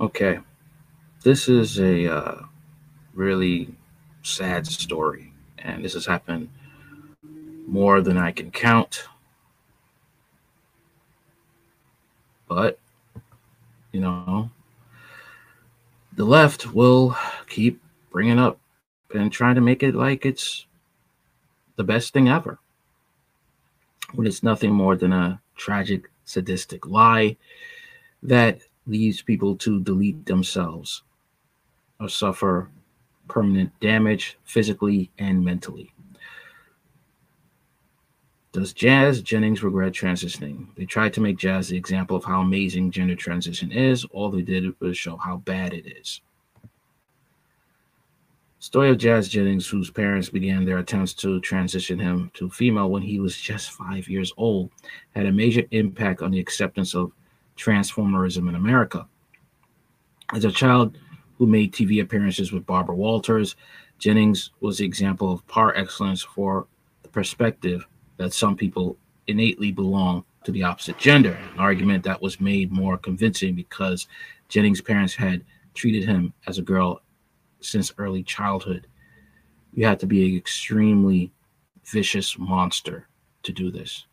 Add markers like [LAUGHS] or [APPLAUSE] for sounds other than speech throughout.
Okay, this is a uh, really sad story, and this has happened more than I can count. But, you know, the left will keep bringing up and trying to make it like it's the best thing ever when it's nothing more than a tragic, sadistic lie that leads people to delete themselves or suffer permanent damage physically and mentally. Does Jazz Jennings regret transitioning? They tried to make Jazz the example of how amazing gender transition is. All they did was show how bad it is. Story of Jazz Jennings, whose parents began their attempts to transition him to female when he was just five years old, had a major impact on the acceptance of transformerism in America. As a child who made TV appearances with Barbara Walters, Jennings was the example of par excellence for the perspective that some people innately belong to the opposite gender, an argument that was made more convincing because Jennings' parents had treated him as a girl since early childhood. You have to be an extremely vicious monster to do this.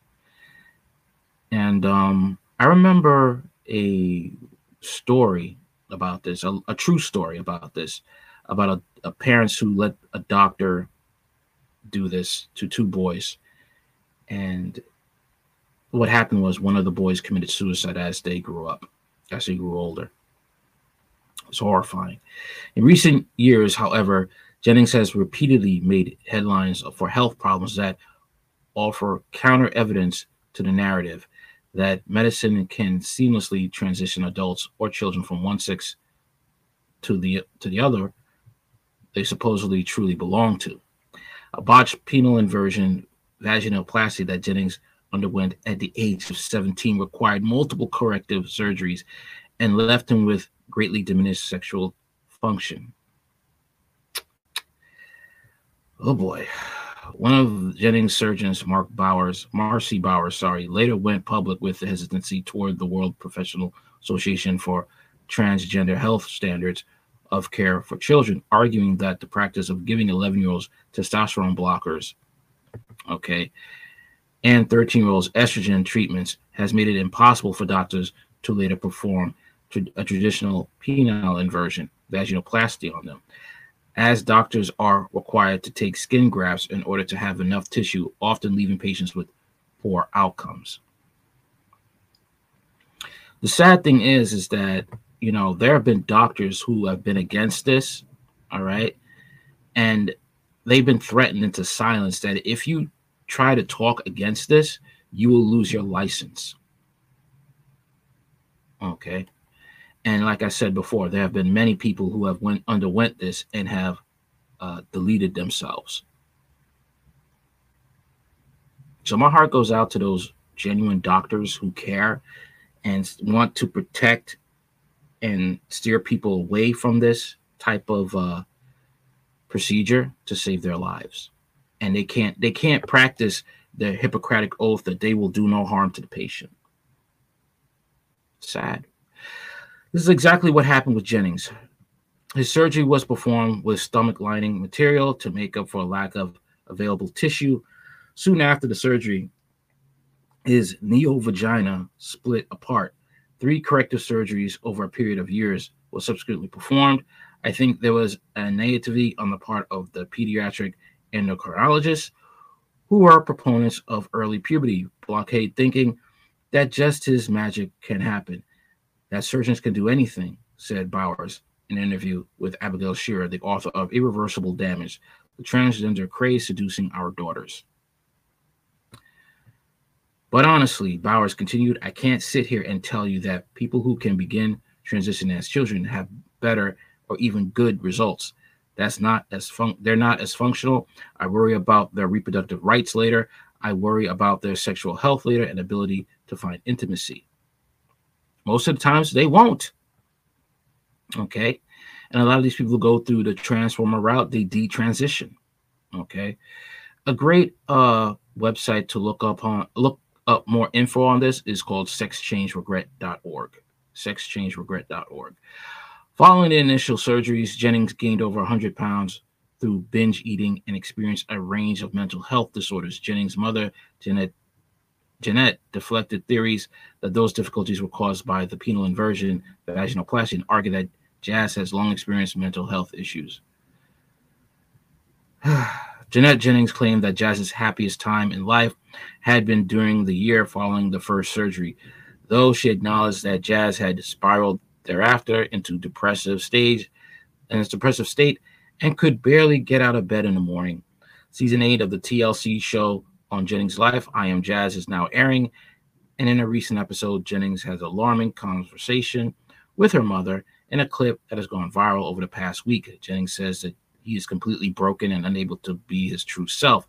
And um, I remember a story about this, a, a, true story about this, about a, a parents who let a doctor do this to two boys. And what happened was one of the boys committed suicide as they grew up, as they grew older. It's horrifying. In recent years, however, Jennings has repeatedly made headlines for health problems that offer counter evidence to the narrative that medicine can seamlessly transition adults or children from one sex to the to the other they supposedly truly belong to. A botched penile inversion vaginoplasty that Jennings underwent at the age of 17 required multiple corrective surgeries and left him with greatly diminished sexual function. Oh boy. One of Jennings' surgeons, Mark Bowers, Marcy Bowers, sorry, later went public with the hesitancy toward the World Professional Association for Transgender Health Standards of Care for Children, arguing that the practice of giving 11 year olds testosterone blockers, okay, and 13 year olds estrogen treatments has made it impossible for doctors to later perform a traditional penile inversion, vaginoplasty on them, as doctors are required to take skin grafts in order to have enough tissue, often leaving patients with poor outcomes. The sad thing is, is that you know there have been doctors who have been against this, all right, and they've been threatened into silence that if you try to talk against this, you will lose your license. Okay. And like I said before, there have been many people who have went underwent this and have uh, deleted themselves. So my heart goes out to those genuine doctors who care and want to protect and steer people away from this type of uh, procedure to save their lives. And they can't they can't practice the Hippocratic oath that they will do no harm to the patient. Sad. This is exactly what happened with Jennings. His surgery was performed with stomach lining material to make up for a lack of available tissue. Soon after the surgery, his neovagina split apart. Three corrective surgeries over a period of years were subsequently performed. I think there was a naivety on the part of the pediatric endocrinologists who are proponents of early puberty blockade, thinking that just his magic can happen that surgeons can do anything, said Bowers in an interview with Abigail Shrier, the author of Irreversible Damage The Transgender Craze Seducing Our Daughters. But honestly, Bowers continued, I can't sit here and tell you that people who can begin transitioning as children have better or even good results. That's not as fun- they're not as functional. I worry about their reproductive rights later. I worry about their sexual health later and ability to find intimacy. Most of the times they won't. Okay. And a lot of these people go through the transformer route, they detransition. Okay. A great uh website to look up on look up more info on this is called sexchangeregret.org. sexchangeregret.org. Following the initial surgeries, Jennings gained over 100 pounds through binge eating and experienced a range of mental health disorders. Jennings' mother, Jeanette, Jeanette, deflected theories that those difficulties were caused by the penile inversion, vaginoplasty, and argued that Jazz has long experienced mental health issues. [SIGHS] Jeanette Jennings claimed that Jazz's happiest time in life had been during the year following the first surgery, though she acknowledged that Jazz had spiraled thereafter into depressive stage and its depressive state and could barely get out of bed in the morning. Season 8 of the TLC show on Jennings' life, I Am Jazz, is now airing. And in a recent episode, Jennings has alarming conversation with her mother in a clip that has gone viral over the past week. Jennings says that he is completely broken and unable to be his true self.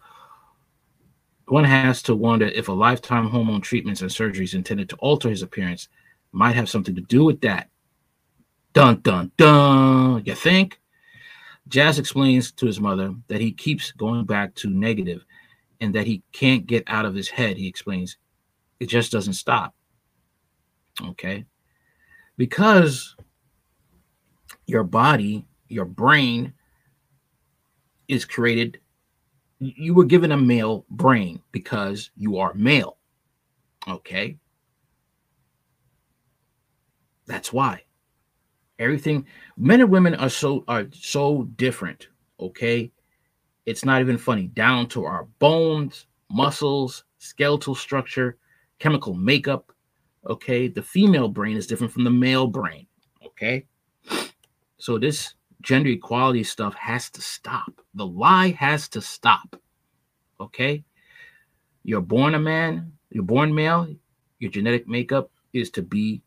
One has to wonder if a lifetime hormone treatments and surgeries intended to alter his appearance might have something to do with that. Dun dun dun. You think? Jazz explains to his mother that he keeps going back to negative and that he can't get out of his head. He explains it just doesn't stop. Okay. Because your body, your brain is created, you were given a male brain because you are male. Okay. That's why everything men and women are so are so different okay it's not even funny. Down to our bones muscles skeletal structure chemical makeup okay? The female brain is different from the male brain okay? So this gender equality stuff has to stop. The lie has to stop okay? You're born a man you're born male your genetic makeup is to be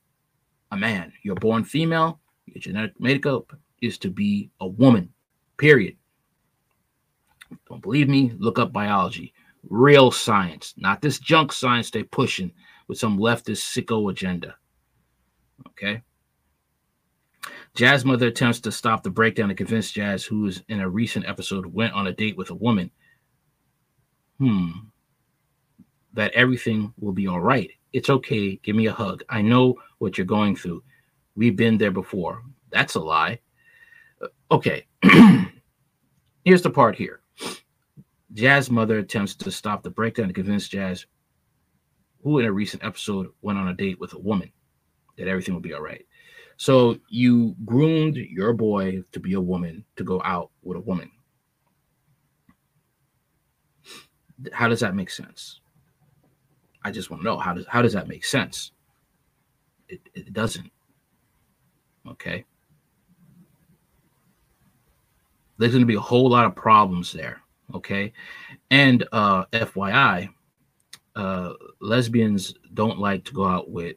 a man. You're born female your genetic makeup is to be a woman, period. Don't believe me? Look up biology. Real science, not this junk science they're pushing with some leftist sicko agenda. Okay. Jazz mother attempts to stop the breakdown and convince Jazz, who is in a recent episode went on a date with a woman. Hmm. That everything will be all right. It's okay. Give me a hug. I know what you're going through. We've been there before. That's a lie. Uh, okay. [CLEARS THROAT] Here's the part here. Jazz mother attempts to stop the breakdown to convince Jazz, who in a recent episode went on a date with a woman, that everything will be all right. So you groomed your boy to be a woman to go out with a woman. How does that make sense? I just want to know how does how does that make sense? It, it doesn't. Okay. There's going to be a whole lot of problems there. Okay. And uh, FYI, uh, lesbians don't like to go out with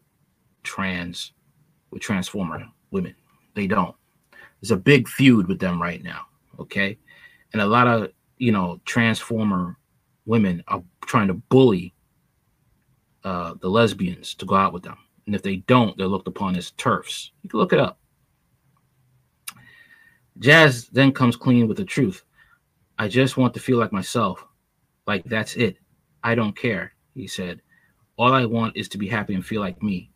trans, with transformer women. They don't. There's a big feud with them right now. Okay. And a lot of, you know, transformer women are trying to bully uh, the lesbians to go out with them. And if they don't, they're looked upon as TERFs. You can look it up. Jazz then comes clean with the truth. I just want to feel like myself. Like that's it. I don't care, he said. All I want is to be happy and feel like me.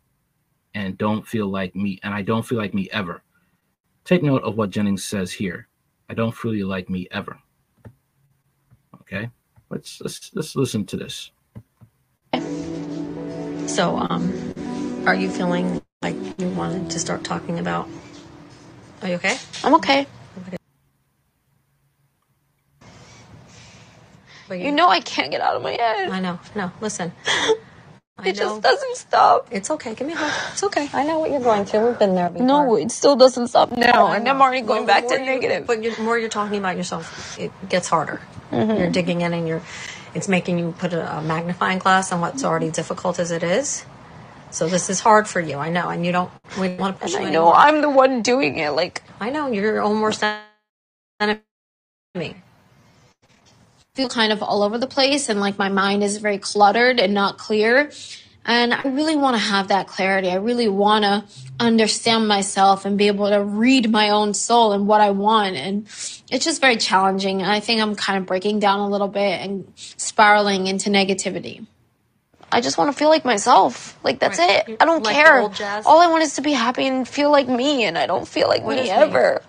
And don't feel like me. And I don't feel like me ever. Take note of what Jennings says here. I don't feel you like me ever. Okay. Let's let's let's listen to this. So um are you feeling like you wanted to start talking about? Are you okay? I'm okay. But You know I can't get out of my head. I know. No, listen. [LAUGHS] It just doesn't stop. It's okay. Give me a hug. It's okay. I know what you're going through. We've been there before. No, it still doesn't stop now, and. I'm already going Well, back to you- negative. But the more you're talking about yourself, it gets harder. Mm-hmm. You're digging in, and you're. It's making you put a, a magnifying glass on what's already difficult as it is. So this is hard for you. I know, and you don't. We don't want to push And you I know anymore. I'm the one doing it. Like I know you're your own worst enemy. Feel kind of all over the place and like my mind is very cluttered and not clear. And I really want to have that clarity. I really want to understand myself and be able to read my own soul and what I want. And it's just very challenging. And I think I'm kind of breaking down a little bit and spiraling into negativity. I just want to feel like myself. Like that's Right. it. I don't Like care. All I want is to be happy and feel like me, and I don't feel like What me is me? ever.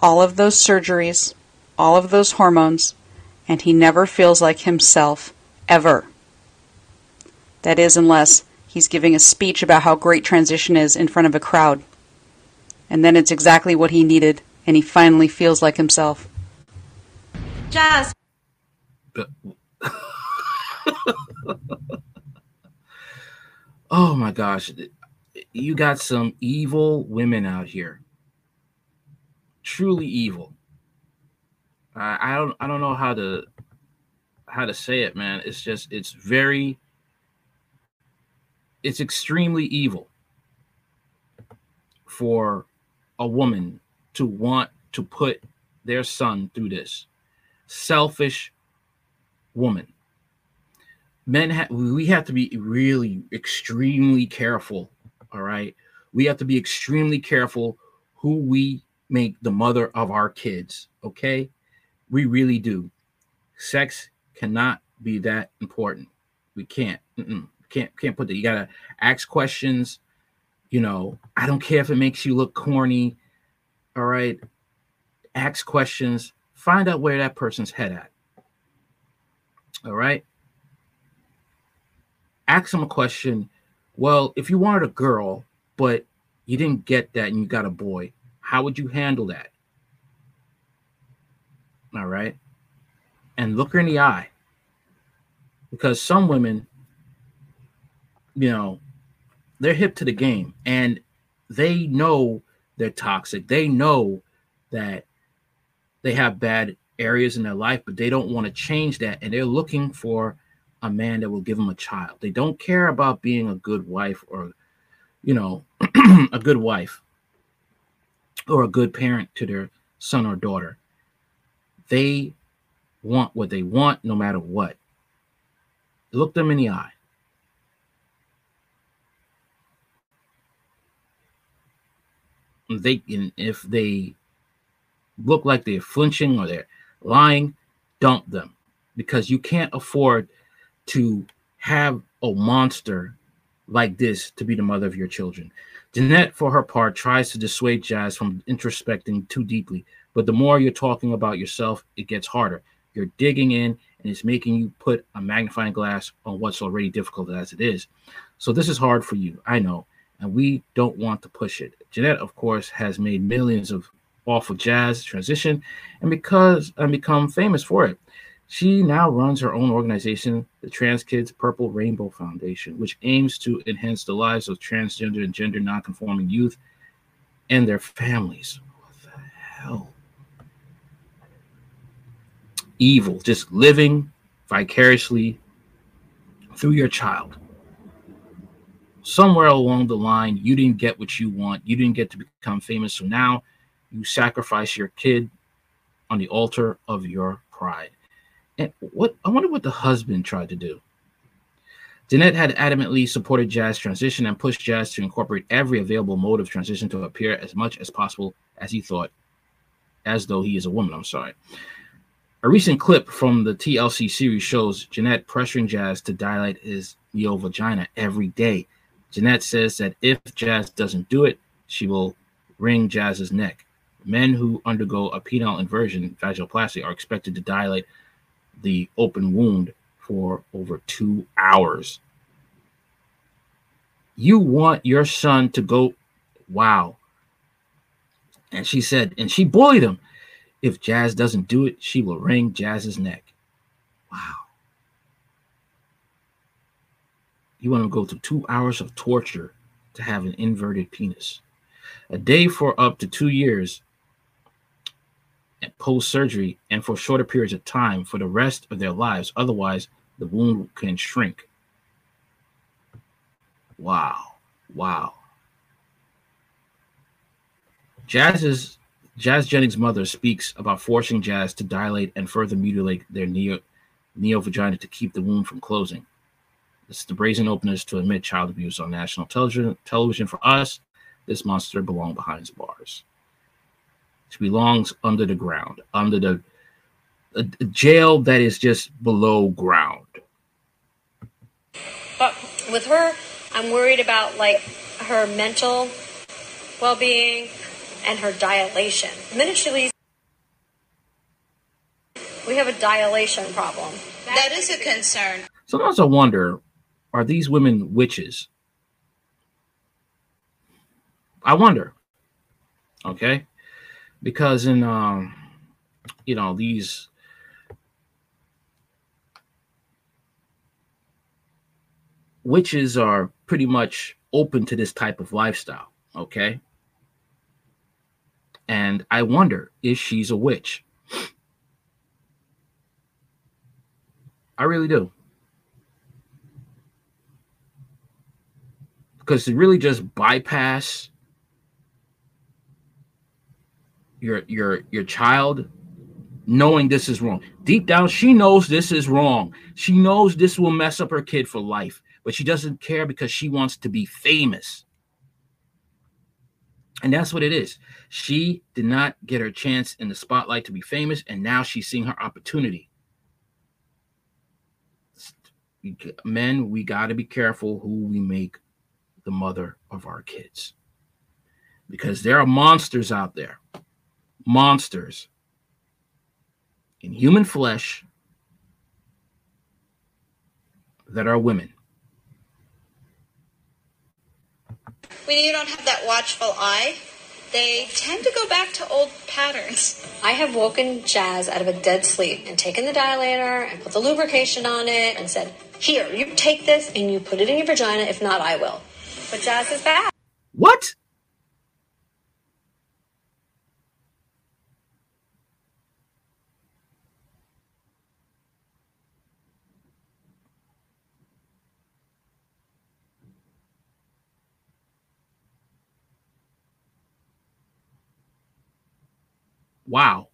all of those surgeries, all of those hormones, and he never feels like himself ever. That is, unless he's giving a speech about how great transition is in front of a crowd. And then it's exactly what he needed, and he finally feels like himself. Jazz. Oh my gosh, you got some evil women out here. Truly evil. I, I don't I don't know how to how to say it, man. It's just it's very it's extremely evil for a woman to want to put their son through this selfish woman. Men ha- we have to be really extremely careful, all right? We have to be extremely careful who we make the mother of our kids, okay? We really do. Sex cannot be that important. We can't. Mm-mm. Can't can't put that. You gotta ask questions. You know, I don't care if it makes you look corny. All right. Ask questions. Find out where that person's head at. All right. Ask them a question. Well, if you wanted a girl, but you didn't get that and you got a boy, how would you handle that? All right. And look her in the eye. Because some women, you know, they're hip to the game and they know they're toxic. They know that they have bad areas in their life, but they don't want to change that. And they're looking for a man that will give them a child. They don't care about being a good wife or, you know, [CLEARS THROAT] a good wife or a good parent to their son or daughter. They want what they want no matter what. Look them in the eye. They if they look like they're flinching or they're lying, dump them because you can't afford to have a monster like this to be the mother of your children. Jeanette, for her part, tries to dissuade Jazz from introspecting too deeply, but the more you're talking about yourself, it gets harder. You're digging in and it's making you put a magnifying glass on what's already difficult as it is. So this is hard for you, I know, and we don't want to push it. Jeanette, of course, has made millions of of jazz transition and because and become famous for it. She now runs her own organization, the Trans Kids Purple Rainbow Foundation, which aims to enhance the lives of transgender and gender nonconforming youth and their families. What the hell? Evil, just living vicariously through your child. Somewhere along the line, you didn't get what you want. You didn't get to become famous. So now you sacrifice your kid on the altar of your pride. And what I wonder what the husband tried to do. Jeanette had adamantly supported jazz transition and pushed jazz to incorporate every available mode of transition to appear as much as possible as he thought, as though he is a woman. I'm sorry. A recent clip from the TLC series shows Jeanette pressuring Jazz to dilate his neo vagina every day. Jeanette says that if Jazz doesn't do it, she will wring Jazz's neck. Men who undergo a penile inversion, vaginoplasty, are expected to dilate the open wound for over two hours. You want your son to go, wow. And she said, and she bullied him. If Jazz doesn't do it, she will wring Jazz's neck. Wow. You want to go through two hours of torture to have an inverted penis. A day for up to two years post surgery and for shorter periods of time for the rest of their lives. Otherwise, the wound can shrink. Wow. Wow. Jazz's Jazz Jennings' mother speaks about forcing Jazz to dilate and further mutilate their neo neo vagina to keep the wound from closing. This is the brazen openness to admit child abuse on national television. Television for us, this monster belonged behind bars. She belongs under the ground, under the a, a jail that is just below ground. But with her, I'm worried about like her mental well being and her dilation. The minute she leaves, we have a dilation problem. That is a concern. Sometimes I wonder are these women witches? I wonder. Okay. Because in, um, you know, these witches are pretty much open to this type of lifestyle. Okay. And I wonder if she's a witch. I really do. Because to really just bypass your your your child knowing this is wrong. Deep down, she knows this is wrong. She knows this will mess up her kid for life, but she doesn't care because she wants to be famous. And that's what it is. She did not get her chance in the spotlight to be famous, and now she's seeing her opportunity. Men, we got to be careful who we make the mother of our kids because there are monsters out there. Monsters in human flesh that are women. When you don't have that watchful eye, they tend to go back to old patterns. I have woken Jazz out of a dead sleep and taken the dilator and put the lubrication on it and said, Here, you take this and you put it in your vagina. If not, I will. But Jazz is back. What? Wow.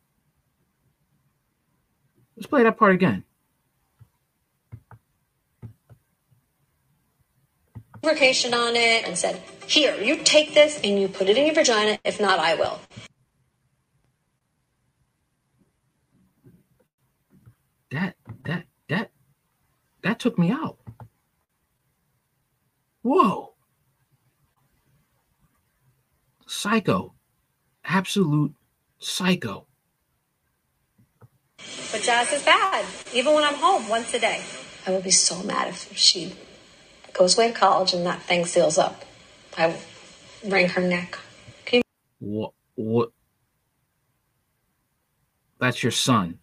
Let's play that part again. Lubrication on it and said, Here, you take this and you put it in your vagina. If not, I will. That that that that took me out. Whoa. Psycho. Absolute psycho. But Jazz is bad, even when I'm home once a day. I would be so mad if she goes away to college and that thing seals up. I will wring her neck. Can you What what that's your son.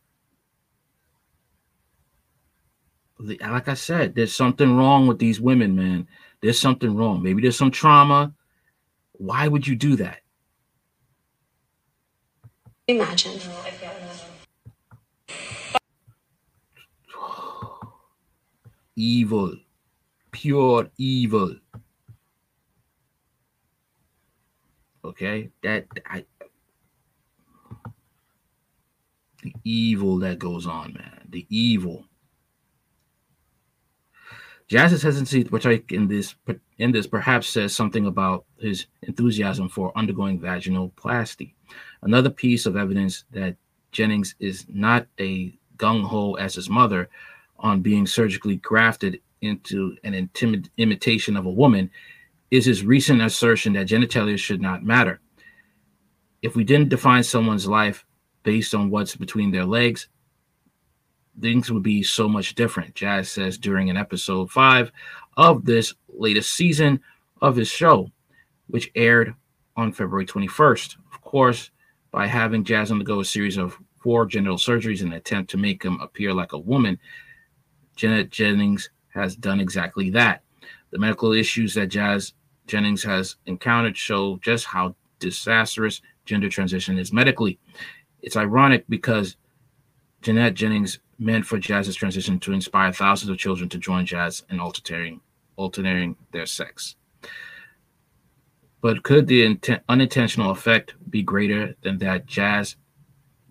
The- Like I said, there's something wrong with these women, man. There's something wrong. Maybe there's some trauma. Why would you do that? Imagine? evil, pure evil. Okay, that I the evil that goes on, man. The evil. Jazz's hesitancy to partake in this in this perhaps says something about his enthusiasm for undergoing vaginal plasty. Another piece of evidence that Jennings is not a gung ho as his mother on being surgically grafted into an intimid- imitation of a woman is his recent assertion that genitalia should not matter. If we didn't define someone's life based on what's between their legs, things would be so much different. Jazz says during an episode five of this latest season of his show, which aired on February 21st. Of course, by having Jazz undergo a series of four genital surgeries in an attempt to make him appear like a woman, Janet Jennings has done exactly that. The medical issues that Jazz Jennings has encountered show just how disastrous gender transition is medically. It's ironic because Jeanette Jennings meant for Jazz's transition to inspire thousands of children to join Jazz in alternating, alternating their sex. But could the inten- unintentional effect be greater than that Jazz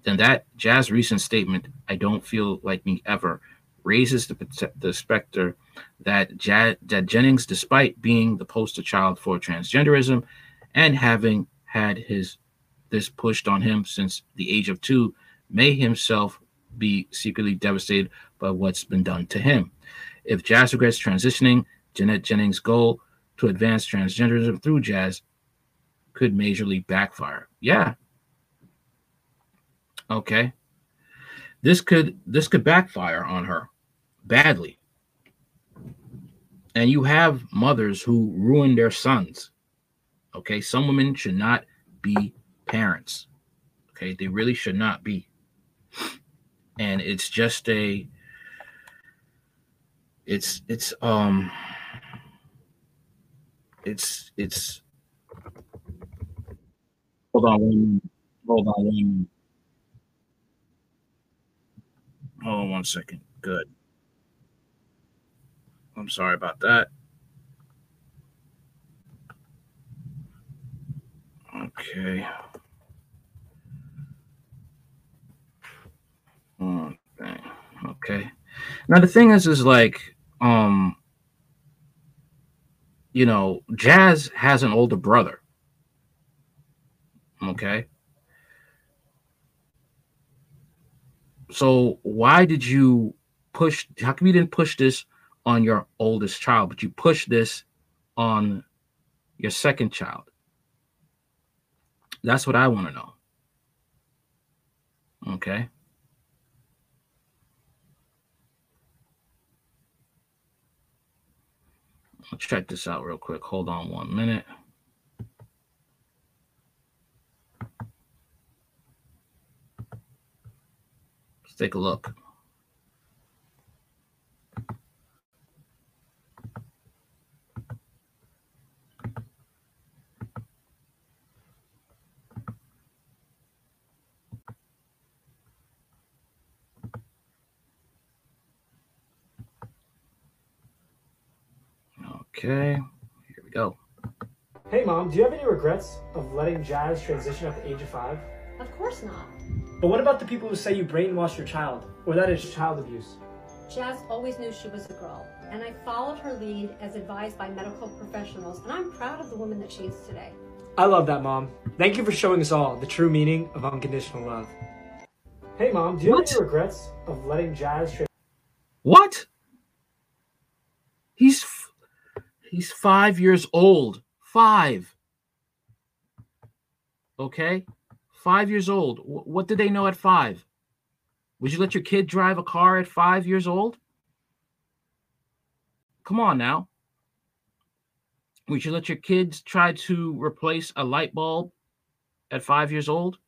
than that Jazz recent statement, I don't feel like me ever, raises the, the specter that, Ja- that Jennings, despite being the poster child for transgenderism and having had his this pushed on him since the age of two, may himself be secretly devastated by what's been done to him. If Jazz regrets transitioning Jeanette Jennings' goal to advance transgenderism through jazz could majorly backfire. Yeah. Okay. This could this could backfire on her badly. And you have mothers who ruin their sons. Okay, some women should not be parents. Okay, they really should not be. And it's just a it's it's um it's it's hold on one hold on one hold on one second good. I'm sorry about that. Okay. Okay okay. Now the thing is is like um you know, Jazz has an older brother. Okay. So why did you push? How come you didn't push this on your oldest child, but you push this on your second child? That's what I want to know. Okay. Let's check this out real quick. Hold on one minute. Let's take a look. Okay, here we go. Hey mom, do you have any regrets of letting Jazz transition at the age of five? Of course not. But what about the people who say you brainwashed your child, or that is child abuse? Jazz always knew she was a girl, and I followed her lead as advised by medical professionals, and I'm proud of the woman that she is today. I love that, mom. Thank you for showing us all the true meaning of unconditional love. Hey mom, do you What? have any regrets of letting Jazz transition? What? He's f- he's five years old. Five. Okay, five years old. Wh- what did they know at five? Would you let your kid drive a car at five years old? Come on now. Would you let your kids try to replace a light bulb at five years old?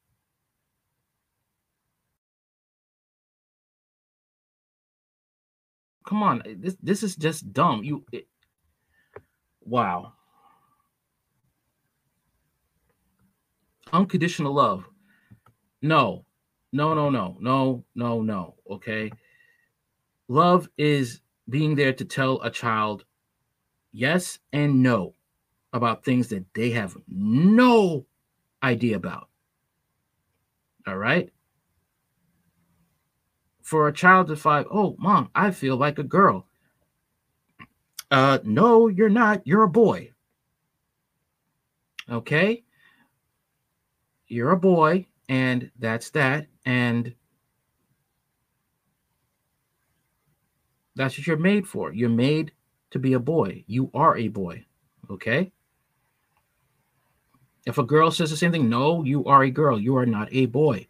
Come on, this this is just dumb. You, it, wow. Unconditional love. No, no, no, no, no, no, no. Okay. Love is being there to tell a child yes and no about things that they have no idea about. All right. For a child of five, oh, mom, I feel like a girl. Uh, no, you're not. You're a boy. Okay. You're a boy, and that's that. And that's what you're made for. You're made to be a boy. You are a boy. Okay. If a girl says the same thing, no, you are a girl. You are not a boy.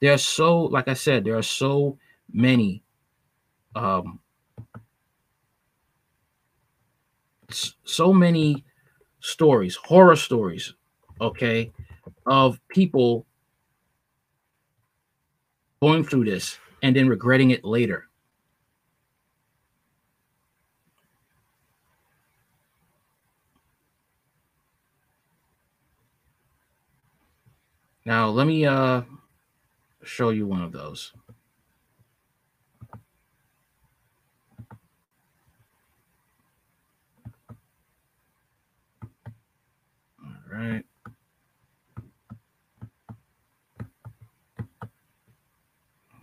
There are so, like I said, there are so many um so many stories, horror stories, okay, of people going through this and then regretting it later. Now, let me uh show you one of those. Right.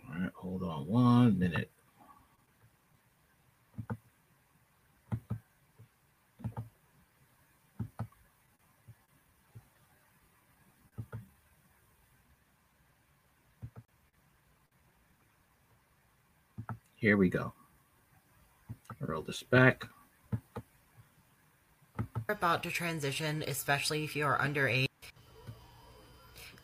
All right, hold on one minute. Here we go. Roll this back. About to transition, especially if you are underage.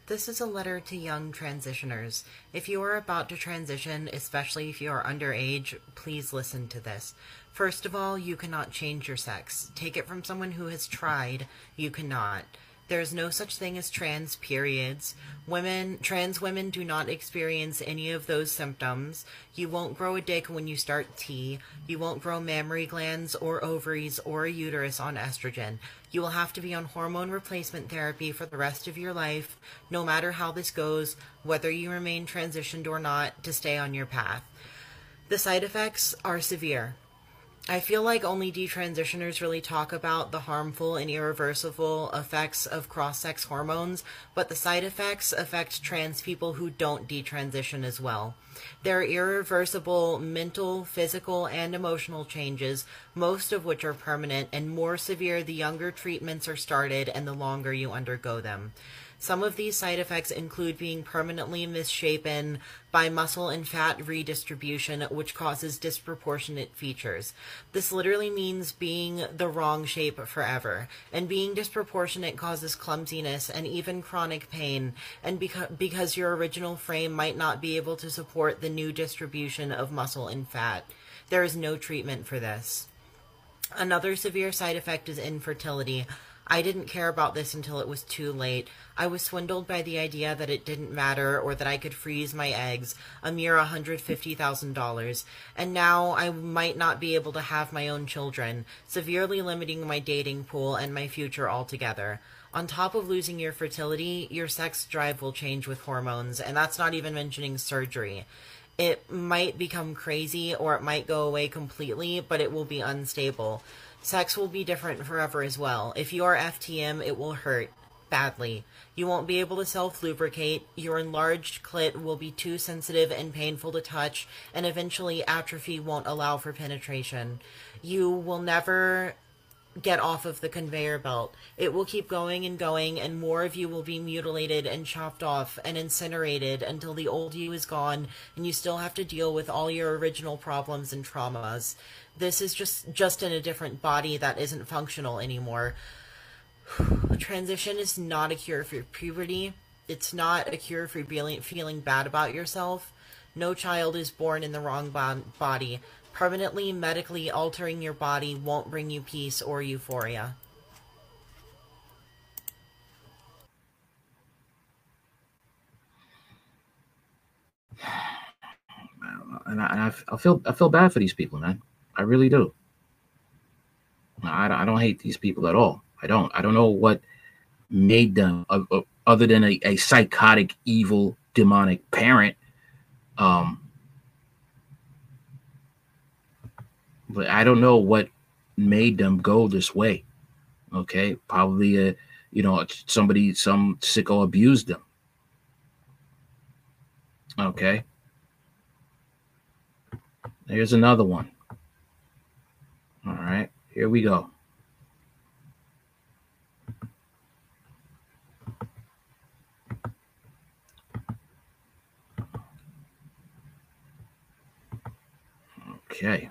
This is a letter to young transitioners. If you are about to transition, especially if you are underage, please listen to this. First of all, you cannot change your sex. Take it from someone who has tried. You cannot. There's no such thing as trans periods. Women, trans women do not experience any of those symptoms. You won't grow a dick when you start T. You won't grow mammary glands or ovaries or a uterus on estrogen. You will have to be on hormone replacement therapy for the rest of your life, no matter how this goes, whether you remain transitioned or not, to stay on your path. The side effects are severe. I feel like only detransitioners really talk about the harmful and irreversible effects of cross sex hormones, but the side effects affect trans people who don't detransition as well. There are irreversible mental, physical, and emotional changes, most of which are permanent and more severe the younger treatments are started and the longer you undergo them. Some of these side effects include being permanently misshapen by muscle and fat redistribution, which causes disproportionate features. This literally means being the wrong shape forever, and being disproportionate causes clumsiness and even chronic pain, and beca- because your original frame might not be able to support the new distribution of muscle and fat. There is no treatment for this. Another severe side effect is infertility. I didn't care about this until it was too late. I was swindled by the idea that it didn't matter or that I could freeze my eggs, a mere $150,000. And now I might not be able to have my own children, severely limiting my dating pool and my future altogether. On top of losing your fertility, your sex drive will change with hormones, and that's not even mentioning surgery. It might become crazy or it might go away completely, but it will be unstable. Sex will be different forever as well. If you are FTM, it will hurt badly. You won't be able to self lubricate. Your enlarged clit will be too sensitive and painful to touch, and eventually atrophy won't allow for penetration. You will never get off of the conveyor belt. It will keep going and going, and more of you will be mutilated and chopped off and incinerated until the old you is gone, and you still have to deal with all your original problems and traumas. This is just just in a different body that isn't functional anymore. [SIGHS] Transition is not a cure for puberty. It's not a cure for feeling, bad about yourself. No child is born in the wrong bo- body. Permanently medically altering your body won't bring you peace or euphoria. [SIGHS] And I, and I, I feel I feel bad for these people, man. I really do. I, I don't hate these people at all. I don't. I don't know what made them, uh, uh, other than a, a psychotic, evil, demonic parent. Um, but I don't know what made them go this way. Okay, probably a, you know, somebody, some sicko abused them. Okay. Here's another one. All right, here we go. Okay.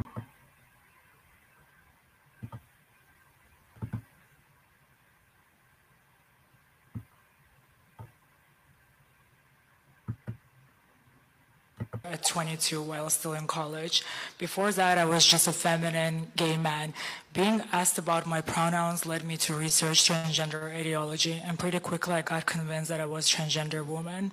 At 22 while still in college. Before that, I was just a feminine gay man. Being asked about my pronouns led me to research transgender ideology, and pretty quickly I got convinced that I was transgender woman.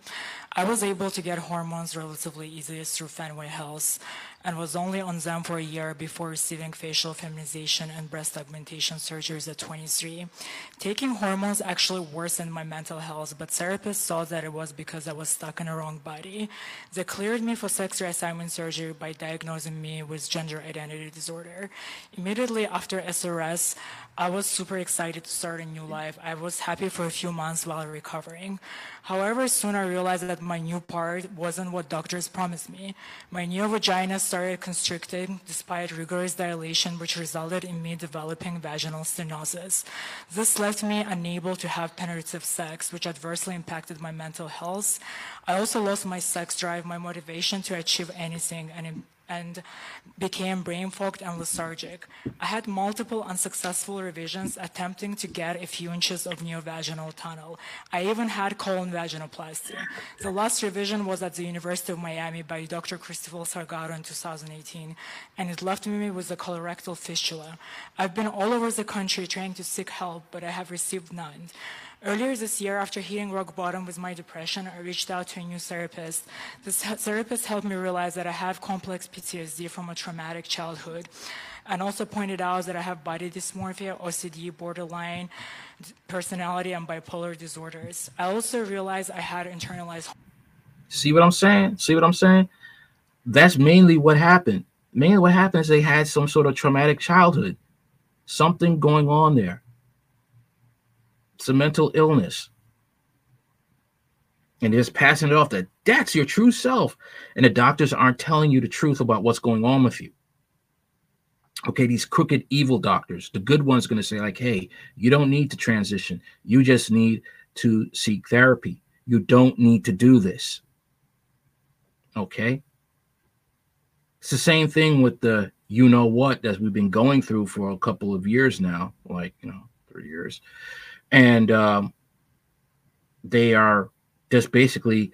I was able to get hormones relatively easily through Fenway Health and was only on them for a year before receiving facial feminization and breast augmentation surgeries at 23. Taking hormones actually worsened my mental health, but therapists saw that it was because I was stuck in a wrong body. They cleared me for sex reassignment surgery by diagnosing me with gender identity disorder. Immediately after SRS, I was super excited to start a new life. I was happy for a few months while recovering. However, soon I realized that my new part wasn't what doctors promised me. My new vagina started constricting despite rigorous dilation, which resulted in me developing vaginal stenosis. This left me unable to have penetrative sex, which adversely impacted my mental health. I also lost my sex drive, my motivation to achieve anything, and and became brain fogged and lethargic. I had multiple unsuccessful revisions attempting to get a few inches of new vaginal tunnel. I even had colon vaginoplasty. The last revision was at the University of Miami by Dr. Cristobal Salgado in 2018, and it left me with a colorectal fistula. I've been all over the country trying to seek help, but I have received none. Earlier this year, after hitting rock bottom with my depression, I reached out to a new therapist. This therapist helped me realize that I have complex PTSD from a traumatic childhood and also pointed out that I have body dysmorphia, OCD, borderline personality, and bipolar disorders. I also realized I had internalized. See what I'm saying? See what I'm saying? That's mainly what happened. Mainly what happened is they had some sort of traumatic childhood, something going on there. It's a mental illness. And just passing it off that that's your true self. And the doctors aren't telling you the truth about what's going on with you. Okay, these crooked, evil doctors, the good one's going to say, like, hey, you don't need to transition. You just need to seek therapy. You don't need to do this. Okay. It's the same thing with the you know what that we've been going through for a couple of years now, like, you know, three years and um, they are just basically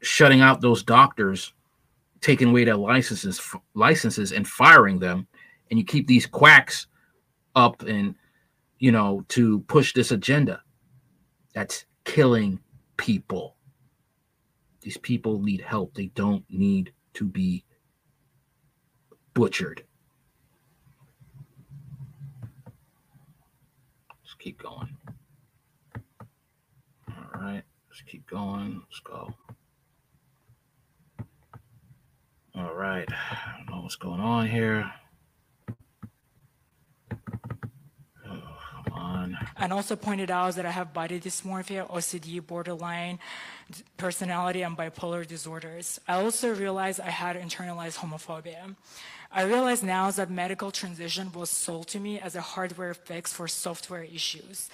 shutting out those doctors, taking away their licenses, licenses, and firing them. And you keep these quacks up, and you know, to push this agenda. That's killing people. These people need help. They don't need to be butchered. Let's keep going. All right, let's keep going. Let's go. All right, I don't know what's going on here. Oh, come on. And also pointed out that I have body dysmorphia, OCD, borderline personality, and bipolar disorders. I also realized I had internalized homophobia. I realize now that medical transition was sold to me as a hardware fix for software issues.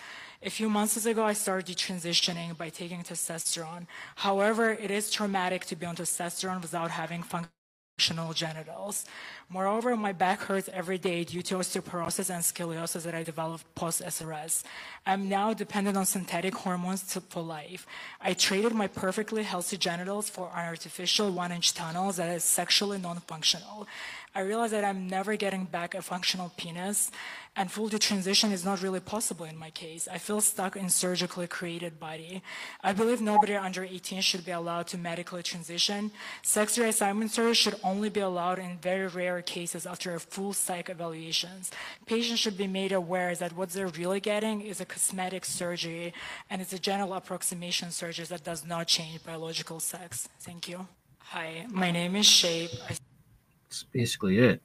A few months ago, I started transitioning by taking testosterone. However, it is traumatic to be on testosterone without having functional genitals. Moreover, my back hurts every day due to osteoporosis and scoliosis that I developed post-SRS. I'm now dependent on synthetic hormones to, for life. I traded my perfectly healthy genitals for an artificial one-inch tunnel that is sexually non-functional. I realize that I'm never getting back a functional penis, and full detransition is not really possible in my case. I feel stuck in surgically created body. I believe nobody under 18 should be allowed to medically transition. Sex reassignment surgery should only be allowed in very rare cases after a full psych evaluations. Patients should be made aware that what they're really getting is a cosmetic surgery, and it's a general approximation surgery that does not change biological sex. Thank you. Hi, my name is Shape. That's basically it.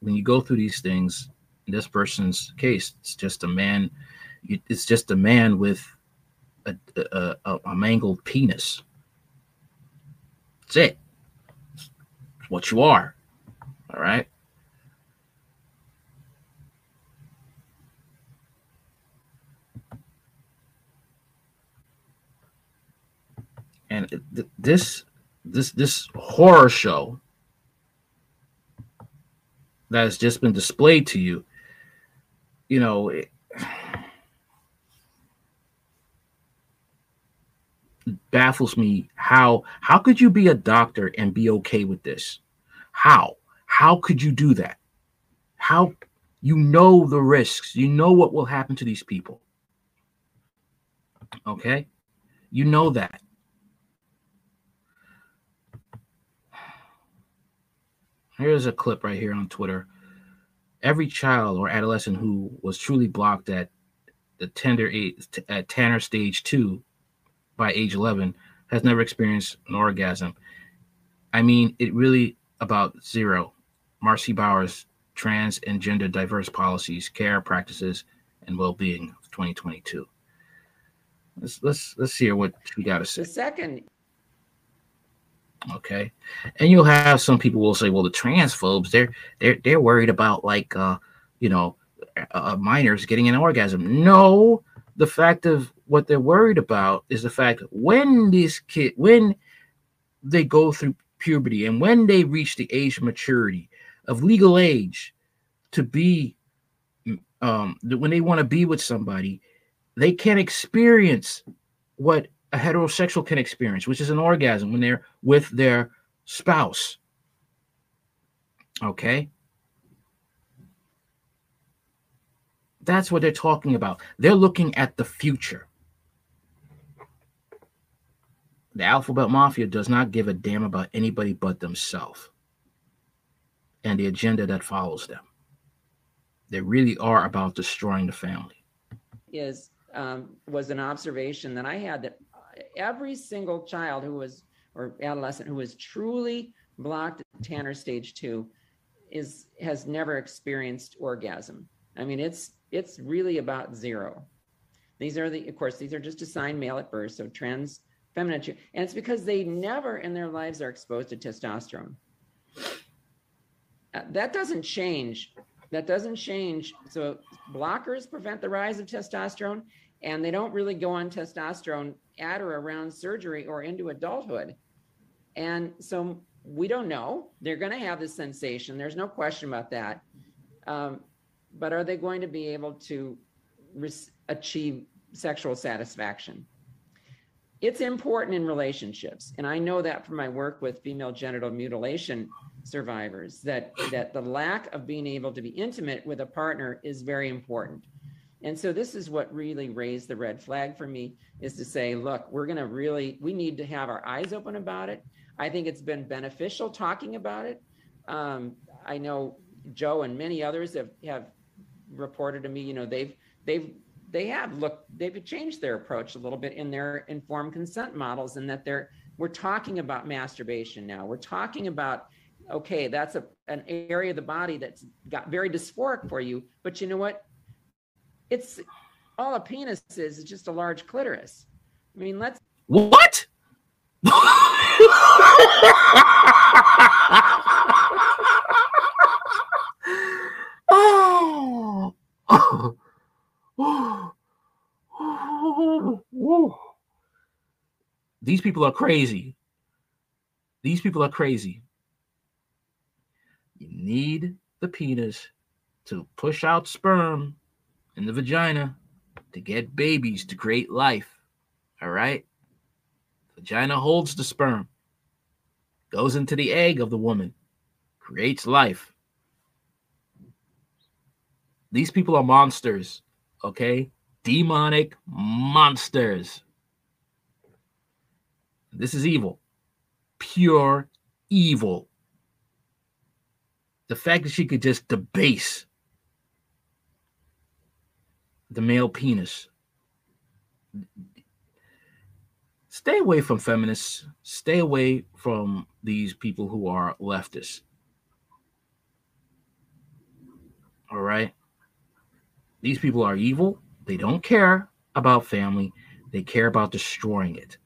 When you go through these things, in this person's case, it's just a man. It's just a man with a, a, a, a mangled penis. That's it. It's what you are. All right. And this this this horror show that has just been displayed to you, you know, it, [SIGHS] baffles me how how could you be a doctor and be okay with this? How? How could you do that? How you know the risks, you know what will happen to these people. Okay? You know that. Here's a clip right here on Twitter. Every child or adolescent who was truly blocked at the tender age, at Tanner stage two by age 11 has never experienced an orgasm. I mean, it really about zero. Marci Bowers, trans and gender diverse policies, care practices, and well-being of 2022. Let's let's let's hear what we got to say. The second Okay. And you'll have some people will say, well, the transphobes, they're they're they're worried about like uh, you know, uh, minors getting an orgasm. No, the fact of what they're worried about is the fact when these kid when they go through puberty and when they reach the age of maturity, of legal age, to be um when they want to be with somebody, they can't experience what a heterosexual can experience, which is an orgasm when they're with their spouse. Okay. That's what they're talking about. They're looking at the future. The alphabet mafia does not give a damn about anybody but themselves and the agenda that follows them. They really are about destroying the family. Is um, was an observation that I had that every single child who was or adolescent who was truly blocked at Tanner stage two is has never experienced orgasm. I mean, it's it's really about zero. These are the, of course, these are just assigned male at birth, so trans feminine, and it's because they never in their lives are exposed to testosterone. Uh, that doesn't change. That doesn't change. So blockers prevent the rise of testosterone, and they don't really go on testosterone at or around surgery or into adulthood. And so we don't know. They're going to have this sensation. There's no question about that. Um, but are they going to be able to re- achieve sexual satisfaction? It's important in relationships, and I know that from my work with female genital mutilation survivors that that the lack of being able to be intimate with a partner is very important. And so this is what really raised the red flag for me is to say, look, we're going to really we need to have our eyes open about it. I think it's been beneficial talking about it. Um, I know Joe and many others have have reported to me, you know, they've they've they have looked they've changed their approach a little bit in their informed consent models and that they're we're talking about masturbation now. We're talking about okay, that's a an area of the body that's got very dysphoric for you, but you know what? It's all a penis is is just a large clitoris. I mean, let's what? oh. [LAUGHS] These people are crazy. These people are crazy. You need the penis to push out sperm in the vagina to get babies to create life. All right? Vagina holds the sperm, goes into the egg of the woman, creates life. These people are monsters, okay? Demonic monsters. This is evil, pure evil. The fact that she could just debase the male penis. Stay away from feminists. Stay away from these people who are leftists. All right. These people are evil. They don't care about family. They care about destroying it.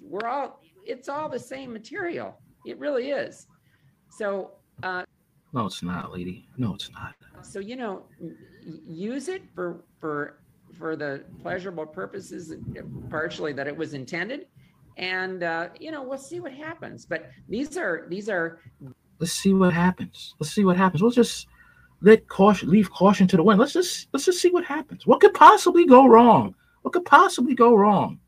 We're all, it's all the same material. It really is. So, uh, no, it's not, lady. No, it's not. So, you know, use it for, for, for the pleasurable purposes, partially that it was intended. And, uh, you know, we'll see what happens. But these are, these are, let's see what happens. Let's see what happens. We'll just, let caution leave caution to the wind. Let's just let's just see what happens. What could possibly go wrong? What could possibly go wrong?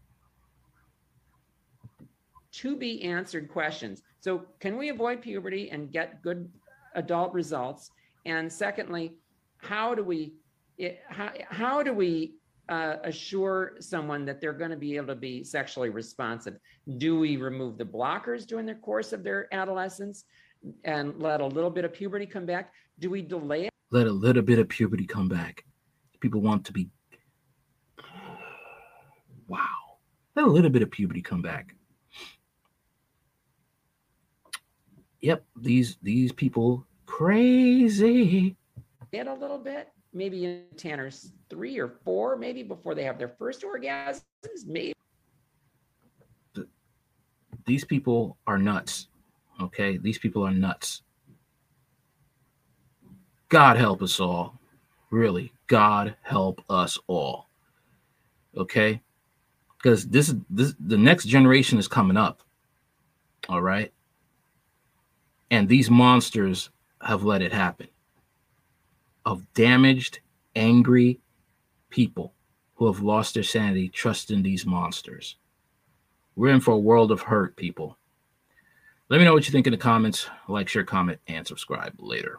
To be answered questions. So can we avoid puberty and get good adult results? And secondly, how do we how, how do we uh, assure someone that they're going to be able to be sexually responsive? Do we remove the blockers during the course of their adolescence and let a little bit of puberty come back? Do we delay it? Let a little bit of puberty come back. People want to be. [SIGHS] Wow. Let a little bit of puberty come back. Yep, these these people crazy. Get a little bit, maybe in Tanner's three or four, maybe before they have their first orgasms. Maybe these people are nuts. Okay, these people are nuts. God help us all. Really, God help us all. Okay? Because this is this the next generation is coming up. All right. And these monsters have let it happen of damaged, angry people who have lost their sanity trusting these monsters. We're in for a world of hurt, people. Let me know what you think in the comments. Like, share, comment, and subscribe later.